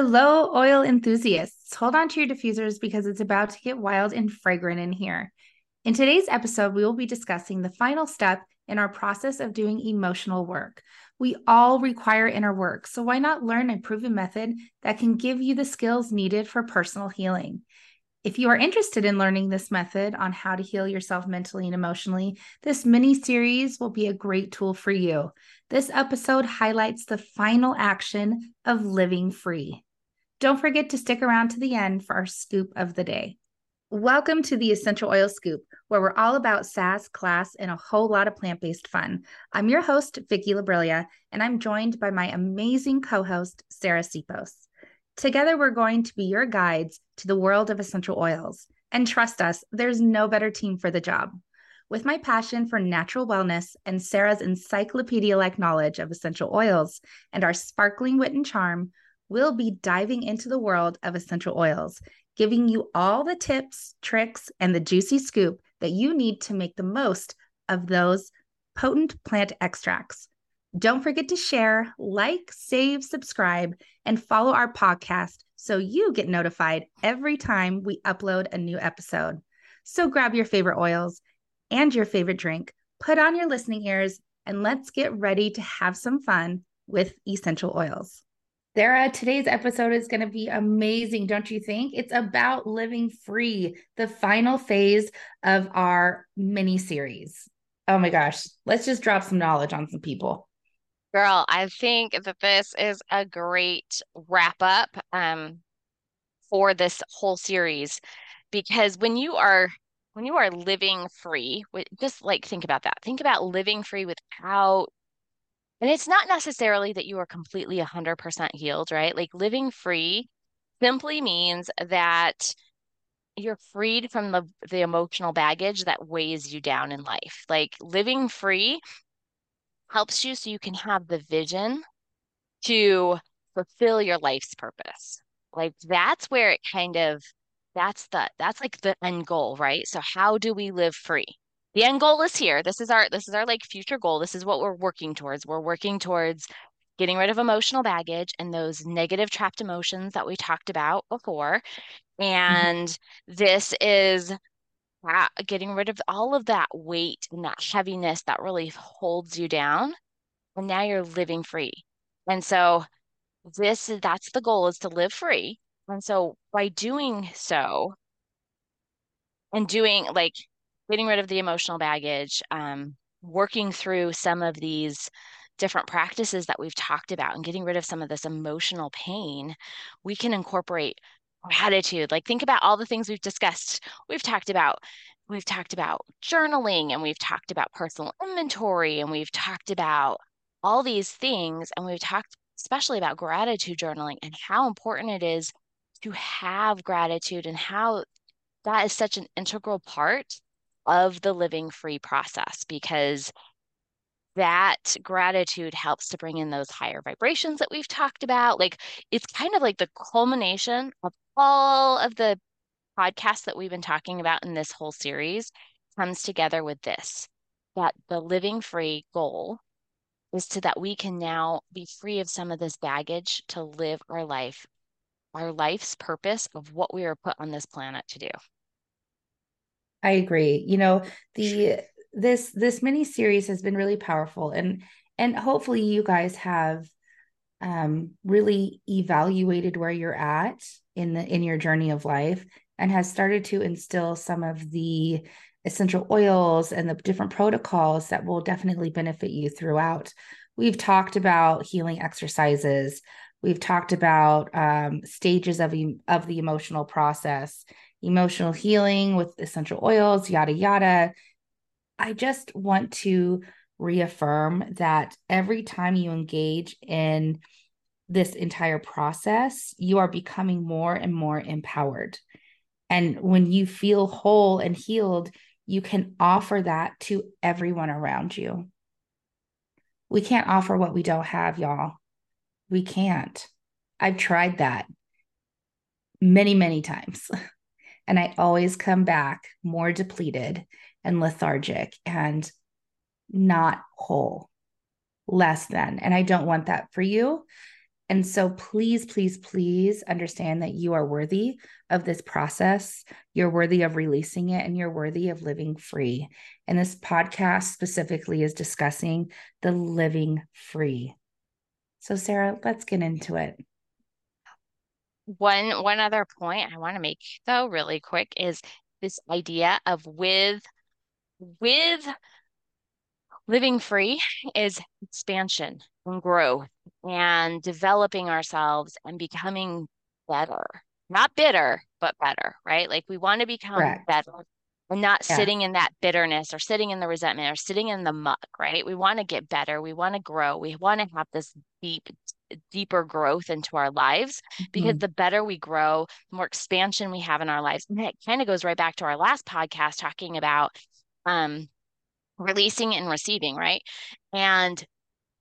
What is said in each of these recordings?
Hello, oil enthusiasts. Hold on to your diffusers because it's about to get wild and fragrant in here. In today's episode, we will be discussing the final step in our process of doing emotional work. We all require inner work, so why not learn a proven method that can give you the skills needed for personal healing? If you are interested in learning this method on how to heal yourself mentally and emotionally, this mini series will be a great tool for you. This episode highlights the final action of living free. Don't forget to stick around to the end for our scoop of the day. Welcome to the Essential Oil Scoop, where we're all about sass, class, and a whole lot of plant based fun. I'm your host, Vicki Labrilla, and I'm joined by my amazing co host, Sarah Sipos. Together, we're going to be your guides to the world of essential oils. And trust us, there's no better team for the job. With my passion for natural wellness and Sarah's encyclopedia like knowledge of essential oils and our sparkling wit and charm, we'll be diving into the world of essential oils, giving you all the tips, tricks, and the juicy scoop that you need to make the most of those potent plant extracts. Don't forget to share, like, save, subscribe, and follow our podcast so you get notified every time we upload a new episode. So grab your favorite oils and your favorite drink, put on your listening ears, and let's get ready to have some fun with essential oils. Sarah, today's episode is going to be amazing, don't you think? It's about living free, the final phase of our mini series. Oh my gosh, let's just drop some knowledge on some people. Girl, I think that this is a great wrap up um, for this whole series because when you are when you are living free, just like think about that. Think about living free without and it's not necessarily that you are completely 100% healed, right? Like living free simply means that you're freed from the, the emotional baggage that weighs you down in life. Like living free helps you so you can have the vision to fulfill your life's purpose. Like that's where it kind of that's the that's like the end goal, right? So how do we live free? The end goal is here. This is our this is our like future goal. This is what we're working towards. We're working towards getting rid of emotional baggage and those negative trapped emotions that we talked about before. Mm-hmm. And mm-hmm. this is getting rid of all of that weight and that heaviness that really holds you down. And now you're living free. And so this that's the goal is to live free. And so by doing so and doing like getting rid of the emotional baggage, um, working through some of these different practices that we've talked about and getting rid of some of this emotional pain, we can incorporate gratitude. Like think about all the things we've discussed. We've talked about we've talked about journaling and we've talked about personal inventory and we've talked about all these things and we've talked especially about gratitude journaling and how important it is to have gratitude and how that is such an integral part of the living free process because that gratitude helps to bring in those higher vibrations that we've talked about. Like it's kind of like the culmination of all of the podcasts that we've been talking about in this whole series comes together with this that the living free goal is to that we can now be free of some of this baggage to live our life, our life's purpose of what we are put on this planet to do. I agree. You know, the this this mini series has been really powerful and and hopefully you guys have um really evaluated where you're at in the in your journey of life and has started to instill some of the essential oils and the different protocols that will definitely benefit you throughout. We've talked about healing exercises. We've talked about um, stages of, of the emotional process emotional healing with essential oils, yada, yada. I just want to reaffirm that every time you engage in this entire process, you are becoming more and more empowered. And when you feel whole and healed, you can offer that to everyone around you. We can't offer what we don't have, y'all. We can't. I've tried that many, many times. And I always come back more depleted and lethargic and not whole, less than. And I don't want that for you. And so please, please, please understand that you are worthy of this process. You're worthy of releasing it and you're worthy of living free. And this podcast specifically is discussing the living free. So, Sarah, let's get into it. One one other point I want to make though really quick is this idea of with with living free is expansion and growth and developing ourselves and becoming better. Not bitter, but better, right? Like we want to become Correct. better and not yes. sitting in that bitterness or sitting in the resentment or sitting in the muck, right? We want to get better. We want to grow. We want to have this deep, deeper growth into our lives because mm-hmm. the better we grow, the more expansion we have in our lives. And that kind of goes right back to our last podcast talking about um, releasing and receiving, right? And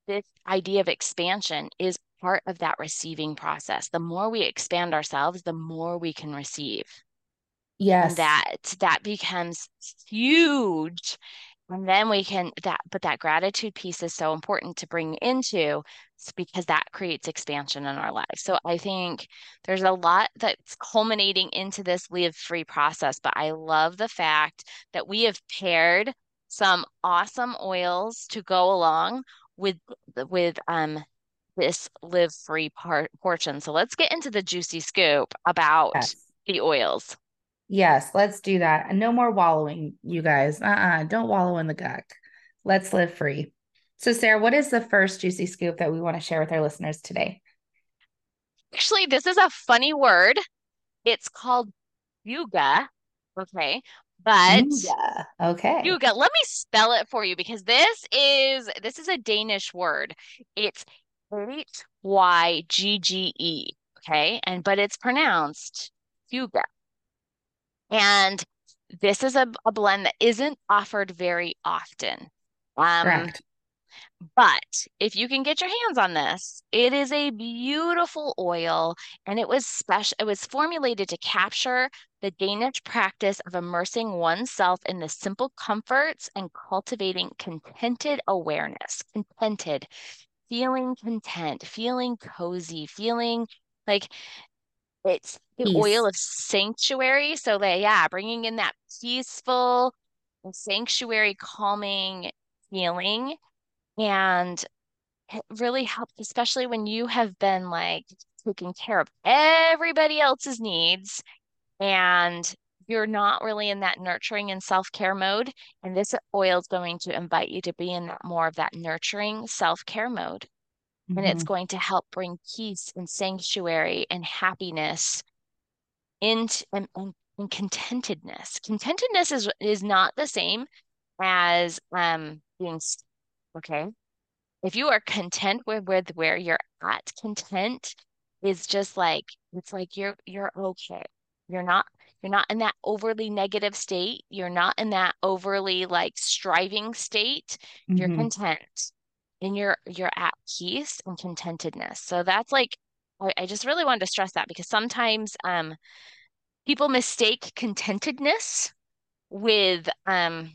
this idea of expansion is part of that receiving process. The more we expand ourselves, the more we can receive. Yes. And that that becomes huge. And then we can that but that gratitude piece is so important to bring into because that creates expansion in our lives. So I think there's a lot that's culminating into this live free process, but I love the fact that we have paired some awesome oils to go along with with um this live free part portion. So let's get into the juicy scoop about yes. the oils. Yes, let's do that. And no more wallowing, you guys. Uh-uh, don't wallow in the guck. Let's live free. So, Sarah, what is the first juicy scoop that we want to share with our listeners today? Actually, this is a funny word. It's called yuga. Okay. But yuga. Okay. Yuga. Let me spell it for you because this is this is a Danish word. It's H Y G G E. Okay. And but it's pronounced yuga. And this is a, a blend that isn't offered very often. Um, Correct. But if you can get your hands on this, it is a beautiful oil and it was special it was formulated to capture the Danish practice of immersing oneself in the simple comforts and cultivating contented awareness. Contented, feeling content, feeling cozy, feeling like it's the Peace. oil of sanctuary. So that yeah, bringing in that peaceful sanctuary calming feeling and it really helps, especially when you have been like taking care of everybody else's needs and you're not really in that nurturing and self-care mode. And this oil is going to invite you to be in that more of that nurturing self-care mode. Mm-hmm. And it's mm-hmm. going to help bring peace and sanctuary and happiness into and, and, and contentedness. Contentedness is is not the same as um being Okay. If you are content with, with where you're at, content is just like it's like you're you're okay. You're not you're not in that overly negative state. You're not in that overly like striving state. Mm-hmm. You're content and you're you're at peace and contentedness. So that's like I, I just really wanted to stress that because sometimes um people mistake contentedness with um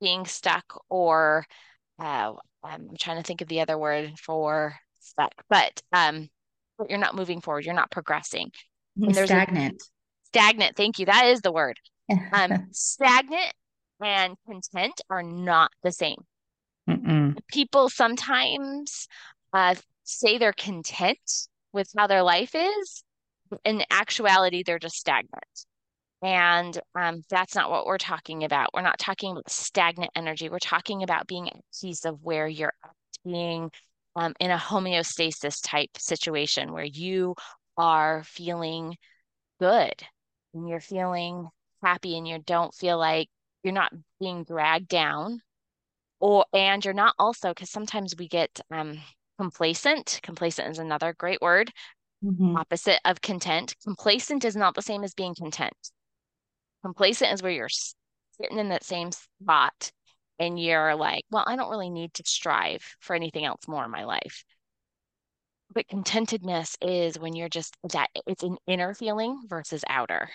being stuck or uh, I'm trying to think of the other word for stuck, but um, you're not moving forward. You're not progressing. And stagnant. A, stagnant. Thank you. That is the word. Um, stagnant and content are not the same. Mm-mm. People sometimes uh, say they're content with how their life is. In actuality, they're just stagnant. And um, that's not what we're talking about. We're not talking about stagnant energy. We're talking about being at peace of where you're being um, in a homeostasis type situation where you are feeling good and you're feeling happy and you don't feel like you're not being dragged down or and you're not also because sometimes we get um, complacent complacent is another great word mm-hmm. opposite of content complacent is not the same as being content Complacent is where you're sitting in that same spot and you're like, well, I don't really need to strive for anything else more in my life. But contentedness is when you're just that it's an inner feeling versus outer,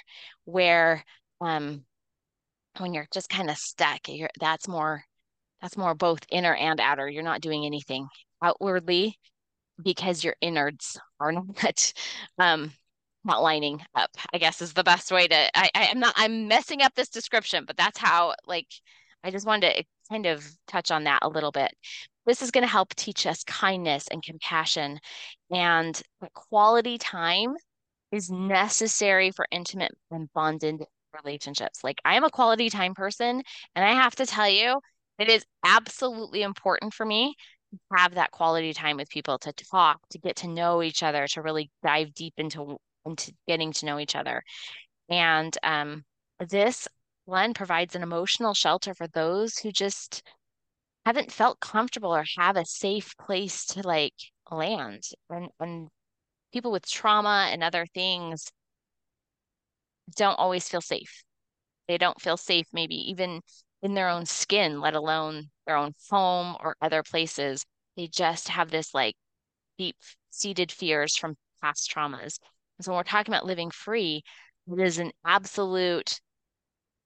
where um when you're just kind of stuck, you're that's more that's more both inner and outer. You're not doing anything outwardly because your innards are not um not lining up i guess is the best way to I, I i'm not i'm messing up this description but that's how like i just wanted to kind of touch on that a little bit this is going to help teach us kindness and compassion and quality time is necessary for intimate and bonded relationships like i am a quality time person and i have to tell you it is absolutely important for me to have that quality time with people to talk, to get to know each other, to really dive deep into into getting to know each other. And um, this blend provides an emotional shelter for those who just haven't felt comfortable or have a safe place to like land. And, and people with trauma and other things don't always feel safe. They don't feel safe, maybe even in their own skin, let alone their own home or other places. They just have this like deep seated fears from past traumas. So when we're talking about living free, it is an absolute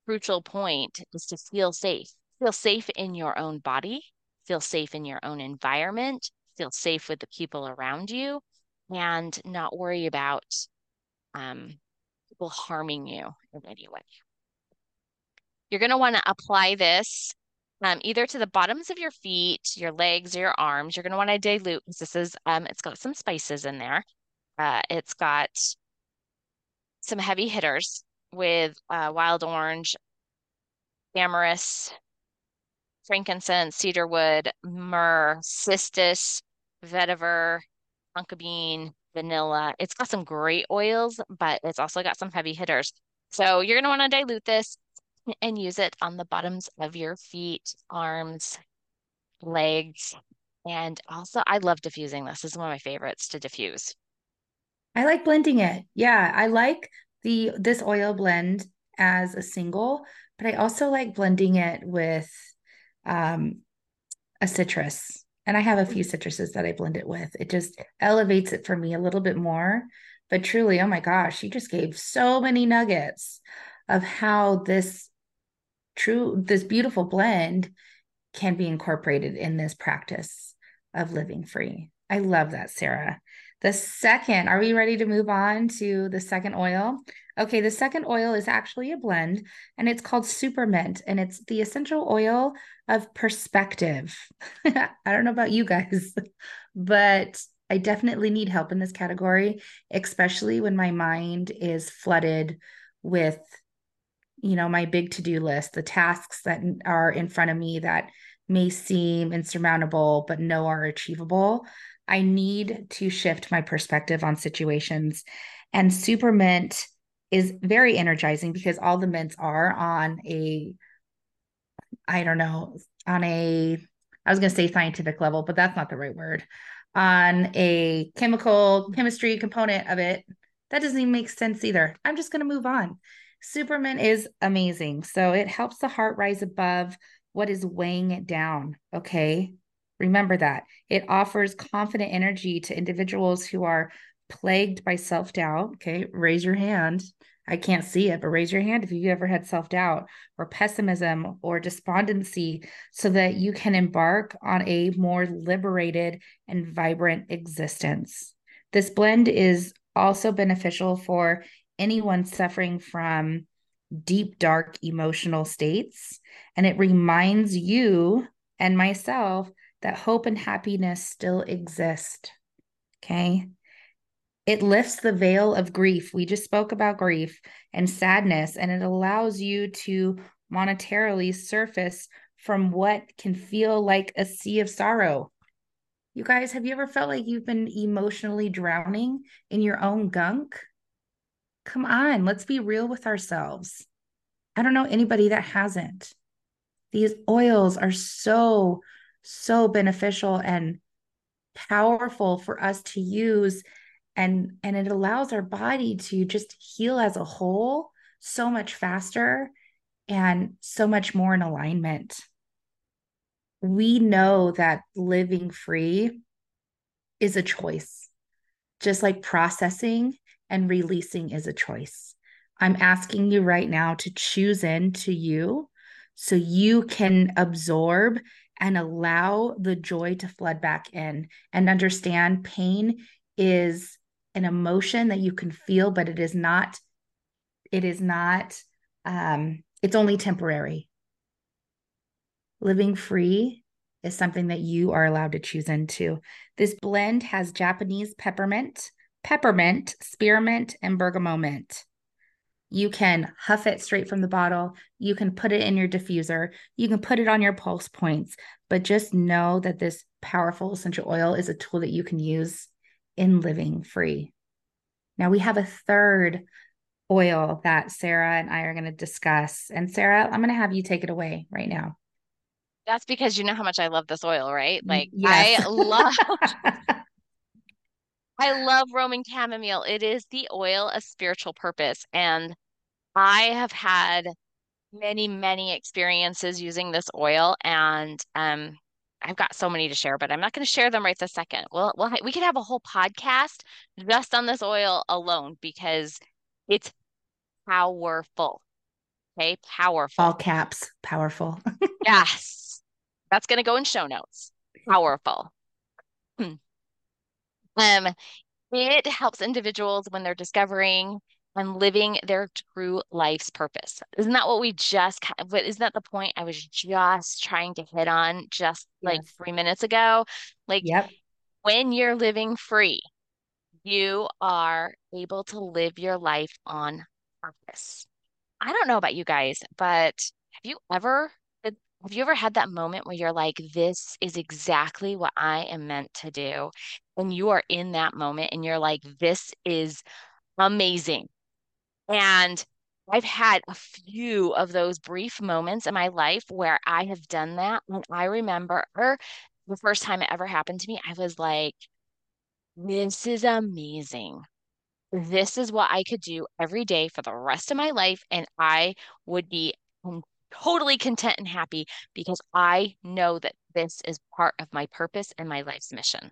crucial point is to feel safe. Feel safe in your own body, feel safe in your own environment, feel safe with the people around you, and not worry about um, people harming you in any way. You're going to want to apply this um, either to the bottoms of your feet, your legs, or your arms. You're going to want to dilute because this is, um, it's got some spices in there. Uh, it's got some heavy hitters with uh, wild orange, amyris, frankincense, cedarwood, myrrh, cistus, vetiver, tonka bean, vanilla. It's got some great oils, but it's also got some heavy hitters. So you're going to want to dilute this and use it on the bottoms of your feet, arms, legs. And also, I love diffusing this. This is one of my favorites to diffuse. I like blending it. Yeah, I like the this oil blend as a single, but I also like blending it with um, a citrus. And I have a few citruses that I blend it with. It just elevates it for me a little bit more. But truly, oh my gosh, you just gave so many nuggets of how this true this beautiful blend can be incorporated in this practice of living free. I love that, Sarah. The second, are we ready to move on to the second oil? Okay, the second oil is actually a blend and it's called Supermint and it's the essential oil of perspective. I don't know about you guys, but I definitely need help in this category, especially when my mind is flooded with you know my big to-do list the tasks that are in front of me that may seem insurmountable but no are achievable i need to shift my perspective on situations. And Supermint is very energizing because all the mints are on a i don't know on a i was going to say scientific level but that's not the right word on a chemical chemistry component of it. That doesn't even make sense either. I'm just going to move on Supermint is amazing. So it helps the heart rise above what is weighing it down. Okay. Remember that. It offers confident energy to individuals who are plagued by self doubt. Okay. Raise your hand. I can't see it, but raise your hand if you ever had self doubt or pessimism or despondency so that you can embark on a more liberated and vibrant existence. This blend is also beneficial for anyone suffering from deep, dark emotional states. And it reminds you and myself that hope and happiness still exist. Okay. It lifts the veil of grief. We just spoke about grief and sadness, and it allows you to monetarily surface from what can feel like a sea of sorrow. You guys, have you ever felt like you've been emotionally drowning in your own gunk? Come on, let's be real with ourselves. I don't know anybody that hasn't. These oils are so, so beneficial and powerful for us to use and and it allows our body to just heal as a whole so much faster and so much more in alignment we know that living free is a choice just like processing and releasing is a choice. I'm asking you right now to choose into you so you can absorb and allow the joy to flood back in and understand pain is an emotion that you can feel but it is not it is not um it's only temporary living free is something that you are allowed to choose into this blend has japanese peppermint peppermint spearmint and bergamot you can huff it straight from the bottle. You can put it in your diffuser. You can put it on your pulse points. But just know that this powerful essential oil is a tool that you can use in living free. Now, we have a third oil that Sarah and I are going to discuss. And Sarah, I'm going to have you take it away right now. That's because you know how much I love this oil, right? Like, yes. I love. I love Roman chamomile. It is the oil of spiritual purpose. And I have had many, many experiences using this oil. And um, I've got so many to share, but I'm not going to share them right this second. Well, well, we could have a whole podcast just on this oil alone because it's powerful. Okay, powerful. All caps, powerful. yes, that's going to go in show notes. Powerful. Um, it helps individuals when they're discovering and living their true life's purpose. Isn't that what we just isn't that the point I was just trying to hit on just like 3 minutes ago? Like yep. when you're living free, you are able to live your life on purpose. I don't know about you guys, but have you ever have you ever had that moment where you're like, this is exactly what I am meant to do? And you are in that moment and you're like, this is amazing. And I've had a few of those brief moments in my life where I have done that. And I remember the first time it ever happened to me, I was like, this is amazing. This is what I could do every day for the rest of my life. And I would be totally content and happy because I know that this is part of my purpose and my life's mission.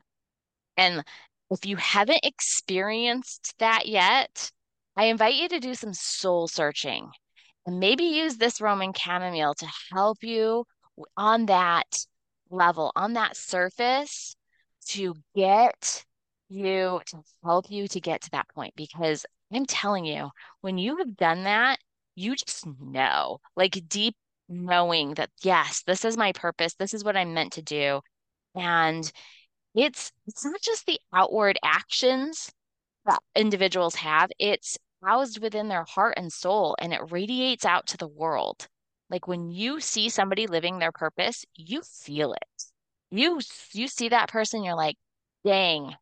And if you haven't experienced that yet, I invite you to do some soul searching and maybe use this Roman chamomile to help you on that level, on that surface to get you to help you to get to that point because I'm telling you, when you have done that, you just know, like deep knowing that, yes, this is my purpose. This is what I'm meant to do. And it's it's not just the outward actions that individuals have, it's housed within their heart and soul and it radiates out to the world. Like when you see somebody living their purpose, you feel it. You you see that person, you're like, dang,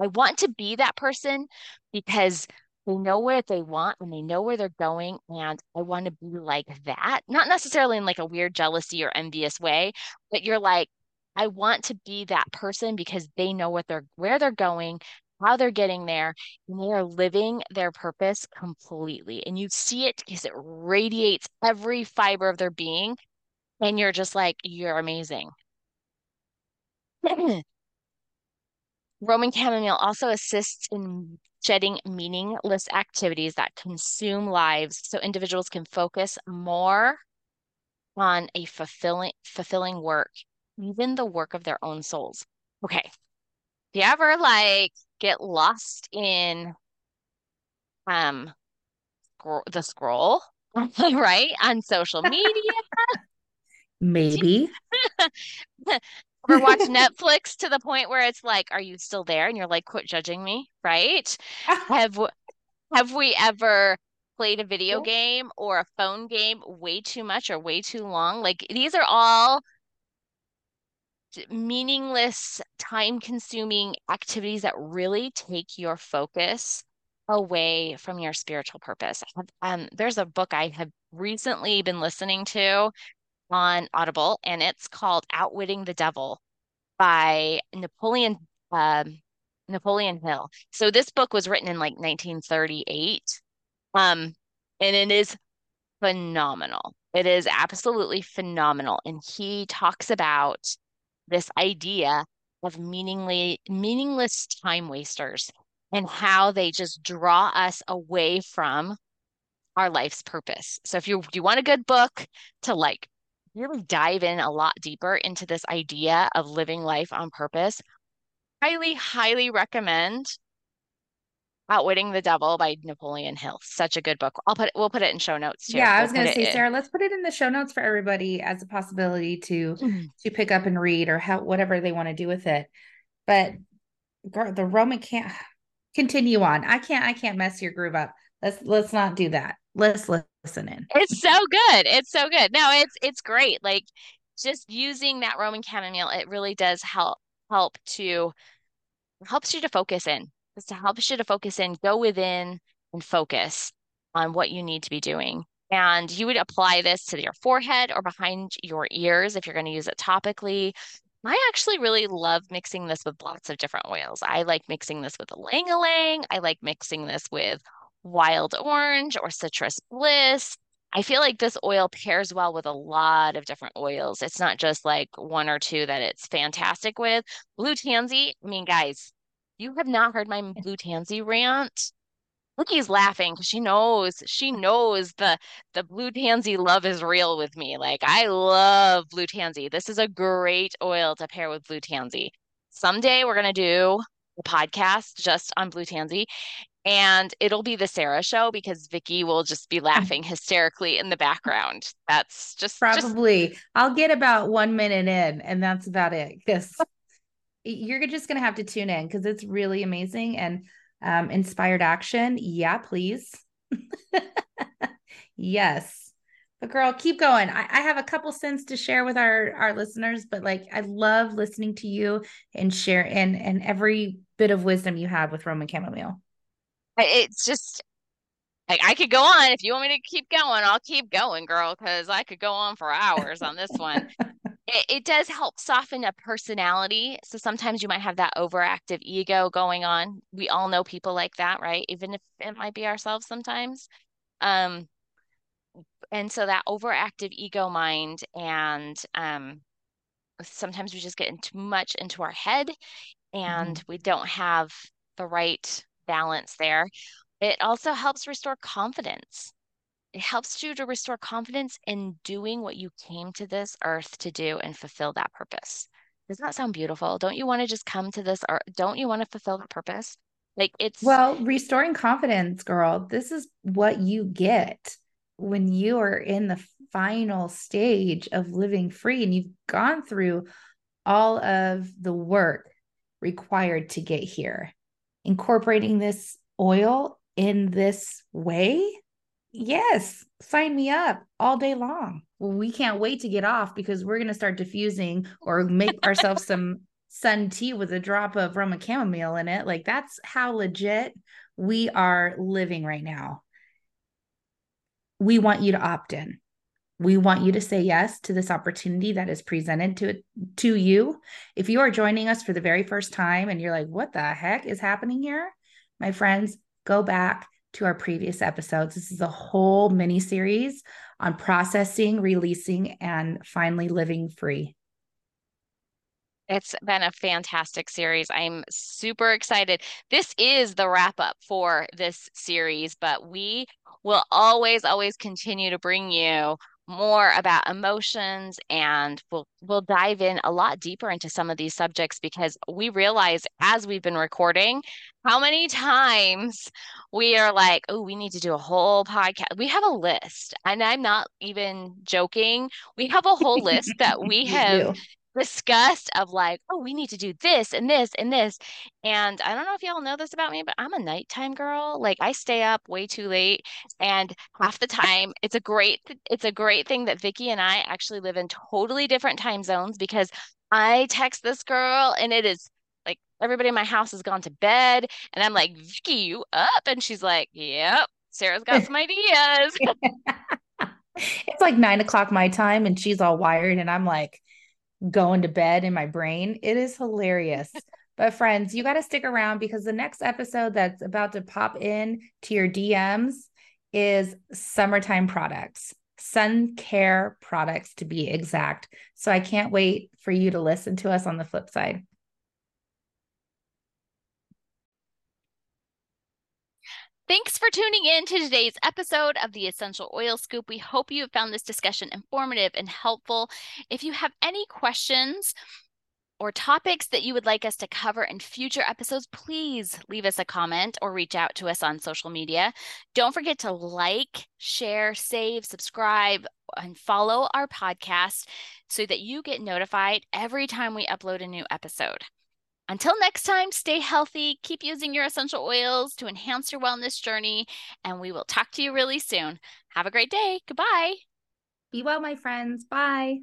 I want to be that person because they know where they want and they know where they're going and i want to be like that. Not necessarily in like a weird jealousy or envious way but you're like i want to be that person because they know what they're where they're going how they're getting there and they are living their purpose completely. And you see it because it radiates every fiber of their being and you're just like you're amazing. Roman chamomile also assists in shedding meaningless activities that consume lives so individuals can focus more on a fulfilling fulfilling work, even the work of their own souls. Okay. Do you ever like get lost in um the scroll, right? On social media? Maybe. ever watch Netflix to the point where it's like, are you still there? And you're like, quit judging me, right? have have we ever played a video game or a phone game way too much or way too long? Like these are all meaningless, time consuming activities that really take your focus away from your spiritual purpose. Um, there's a book I have recently been listening to on Audible, and it's called Outwitting the Devil by Napoleon um, Napoleon Hill. So this book was written in like 1938, um, and it is phenomenal. It is absolutely phenomenal, and he talks about this idea of meaningly meaningless time wasters and how they just draw us away from our life's purpose. So if you you want a good book to like really dive in a lot deeper into this idea of living life on purpose, highly, highly recommend Outwitting the Devil by Napoleon Hill. Such a good book. I'll put it, we'll put it in show notes too. Yeah, I was going to say, in- Sarah, let's put it in the show notes for everybody as a possibility to mm-hmm. to pick up and read or how whatever they want to do with it. But girl, the Roman can't continue on. I can't I can't mess your groove up. Let's let's not do that. Let's listen in. It's so good. It's so good. No, it's it's great. Like just using that Roman chamomile, it really does help help to helps you to focus in. Just to help you to focus in, go within and focus on what you need to be doing. And you would apply this to your forehead or behind your ears if you're going to use it topically. I actually really love mixing this with lots of different oils. I like mixing this with ylang ylang. I like mixing this with wild orange or citrus bliss. I feel like this oil pairs well with a lot of different oils. It's not just like one or two that it's fantastic with. Blue tansy, I mean, guys, you have not heard my blue tansy rant. Lookie's laughing because she knows she knows the the blue tansy love is real with me. Like I love blue tansy. This is a great oil to pair with blue tansy. Someday we're gonna do a podcast just on blue tansy, and it'll be the Sarah show because Vicky will just be laughing hysterically in the background. That's just just Probably. I'll get about one minute in, and that's about it. Because you're just gonna have to tune in because it's really amazing and um, inspired action. Yeah, please. yes. But girl, keep going. I, I have a couple cents to share with our our listeners, but like I love listening to you and share and and every bit of wisdom you have with Roman chamomile. It's just like I could go on. If you want me to keep going, I'll keep going, girl, because I could go on for hours on this one. It, it does help soften a personality. So sometimes you might have that overactive ego going on. We all know people like that, right? Even if it might be ourselves sometimes. Um, and so that overactive ego mind and um, sometimes we just get in too much into our head and we don't have the right balance there. It also helps restore confidence. It helps you to restore confidence in doing what you came to this earth to do and fulfill that purpose. Does that sound beautiful? Don't you want to just come to this earth? Don't you want to fulfill that purpose? Like it's Well, restoring confidence, girl, this is what you get when you are in the final stage of living free and you've gone through all of the work required to get here. Incorporating this oil in this way, yes, sign me up all day long. Well, we can't wait to get off because we're going to start diffusing or make ourselves some sun tea with a drop of Roman chamomile in it. Like that's how legit we are living right now. We want you to opt in. We want you to say yes to this opportunity that is presented to to you. If you are joining us for the very first time and you're like, "What the heck is happening here?" My friends, go back to our previous episodes. This is a whole mini series on processing, releasing, and finally living free. It's been a fantastic series. I'm super excited. This is the wrap up for this series, but we will always, always continue to bring you more about emotions and we'll we'll dive in a lot deeper into some of these subjects because we realize as we've been recording how many times we are like oh we need to do a whole podcast. We have a list and i'm not even joking. We have a whole list that we have discussed of like, oh, we need to do this and this and this. And I don't know if y'all know this about me, but I'm a nighttime girl. Like I stay up way too late and half the time it's a great it's a great thing that Vicky and I actually live in totally different time zones because I text this girl and it is like everybody in my house has gone to bed and I'm like, Vicky, you up? And she's like, Yep, Sarah's got some ideas. it's like nine o'clock my time and she's all wired and I'm like going to bed in my brain. It is hilarious. but friends, you got to stick around because the next episode that's about to pop in to your DMs is summertime products, sun care products to be exact. So I can't wait for you to listen to us on the flip side. Thanks for tuning in to today's episode of the Essential Oil Scoop. We hope you have found this discussion informative and helpful. If you have any questions, or topics that you would like us to cover in future episodes, please leave us a comment or reach out to us on social media. Don't forget to like, share, save, subscribe, and follow our podcast so that you get notified every time we upload a new episode. Until next time, stay healthy, keep using your essential oils to enhance your wellness journey, and we will talk to you really soon. Have a great day. Goodbye. Be well, my friends. Bye.